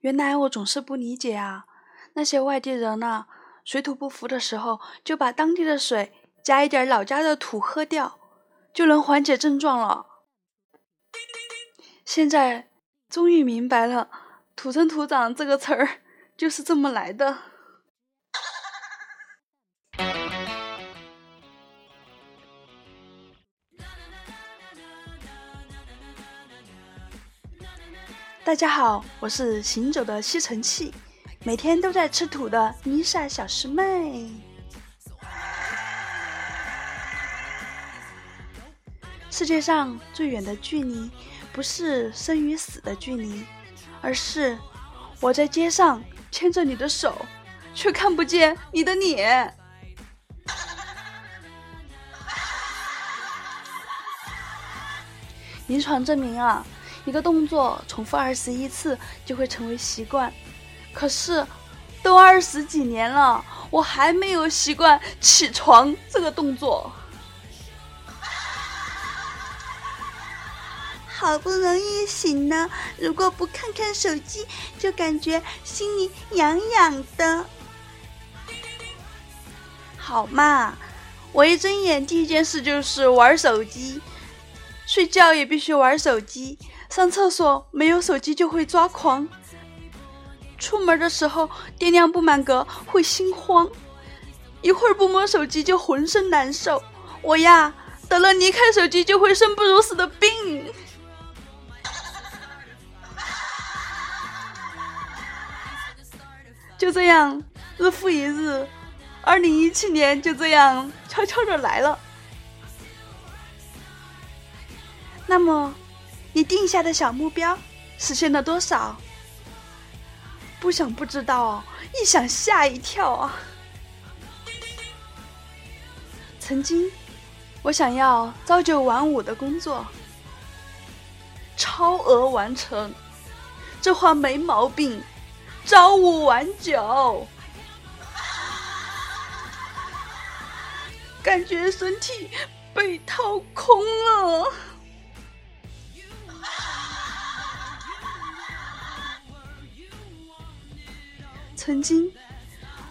原来我总是不理解啊，那些外地人呢，水土不服的时候，就把当地的水加一点老家的土喝掉，就能缓解症状了。现在终于明白了，“土生土长”这个词儿就是这么来的。大家好，我是行走的吸尘器，每天都在吃土的妮莎小师妹。世界上最远的距离，不是生与死的距离，而是我在街上牵着你的手，却看不见你的脸。临床证明啊。一个动作重复二十一次就会成为习惯，可是都二十几年了，我还没有习惯起床这个动作。好不容易醒了，如果不看看手机，就感觉心里痒痒的。好嘛，我一睁眼第一件事就是玩手机，睡觉也必须玩手机。上厕所没有手机就会抓狂，出门的时候电量不满格会心慌，一会儿不摸手机就浑身难受。我呀得了离开手机就会生不如死的病。就这样日复一日，二零一七年就这样悄悄的来了。那么。你定下的小目标实现了多少？不想不知道，一想吓一跳啊！曾经，我想要朝九晚五的工作，超额完成，这话没毛病。朝五晚九，感觉身体被掏空了。曾经，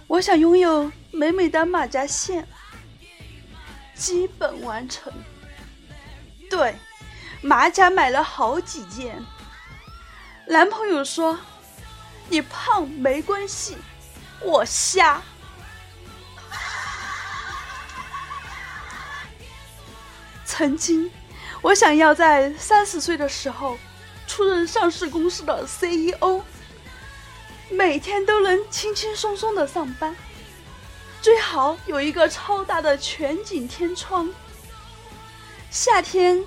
我想拥有美美的马甲线，基本完成。对，马甲买了好几件。男朋友说：“你胖没关系，我瞎。”曾经，我想要在三十岁的时候出任上市公司的 CEO。每天都能轻轻松松的上班，最好有一个超大的全景天窗。夏天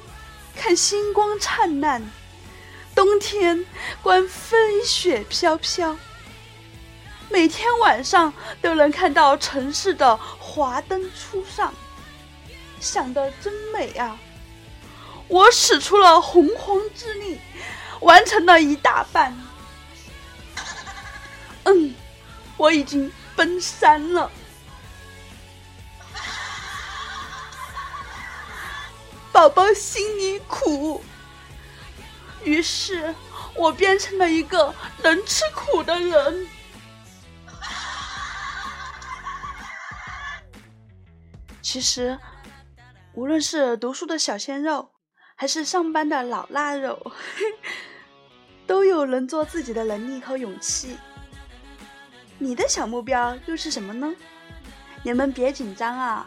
看星光灿烂，冬天观飞雪飘飘。每天晚上都能看到城市的华灯初上，想的真美啊！我使出了洪荒之力，完成了一大半。嗯，我已经奔三了。宝宝心里苦，于是我变成了一个能吃苦的人。其实，无论是读书的小鲜肉，还是上班的老腊肉，都有能做自己的能力和勇气。你的小目标又是什么呢？你们别紧张啊，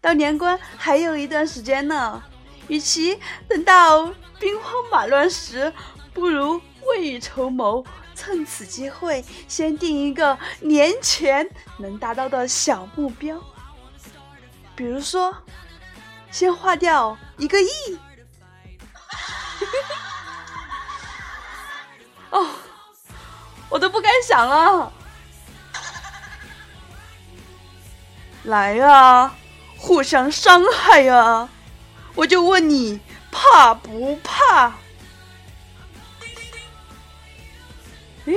到年关还有一段时间呢。与其等到兵荒马乱时，不如未雨绸缪，趁此机会先定一个年前能达到的小目标。比如说，先花掉一个亿。哦，我都不敢想了。来啊，互相伤害啊！我就问你，怕不怕？咦，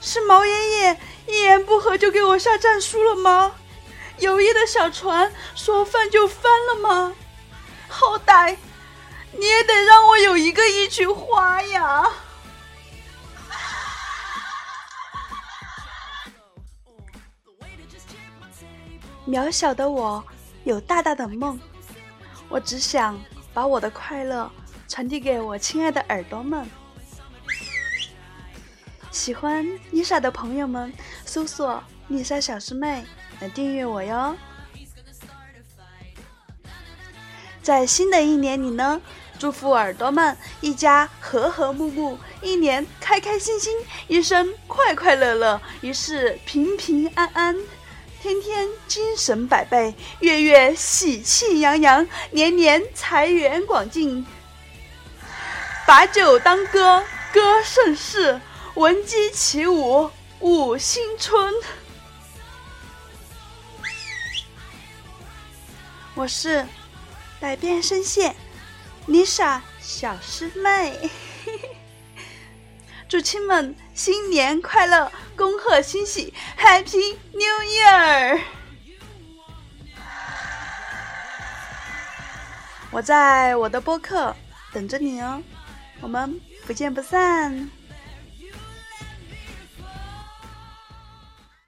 是毛爷爷一言不合就给我下战书了吗？友谊的小船说翻就翻了吗？好歹你也得让我有一个亿去花呀！渺小的我有大大的梦，我只想把我的快乐传递给我亲爱的耳朵们。喜欢丽莎的朋友们，搜索“丽莎小师妹”来订阅我哟。在新的一年里呢，祝福耳朵们一家和和睦睦，一年开开心心，一生快快乐乐，一世平平安安，天天精神百倍，月月喜气洋洋，年年财源广进。把酒当歌，歌盛世；闻鸡起舞，舞新春。我是。百变声线，Lisa 小师妹，祝亲们新年快乐，恭贺新喜，Happy New Year！我在我的播客等着你哦，我们不见不散。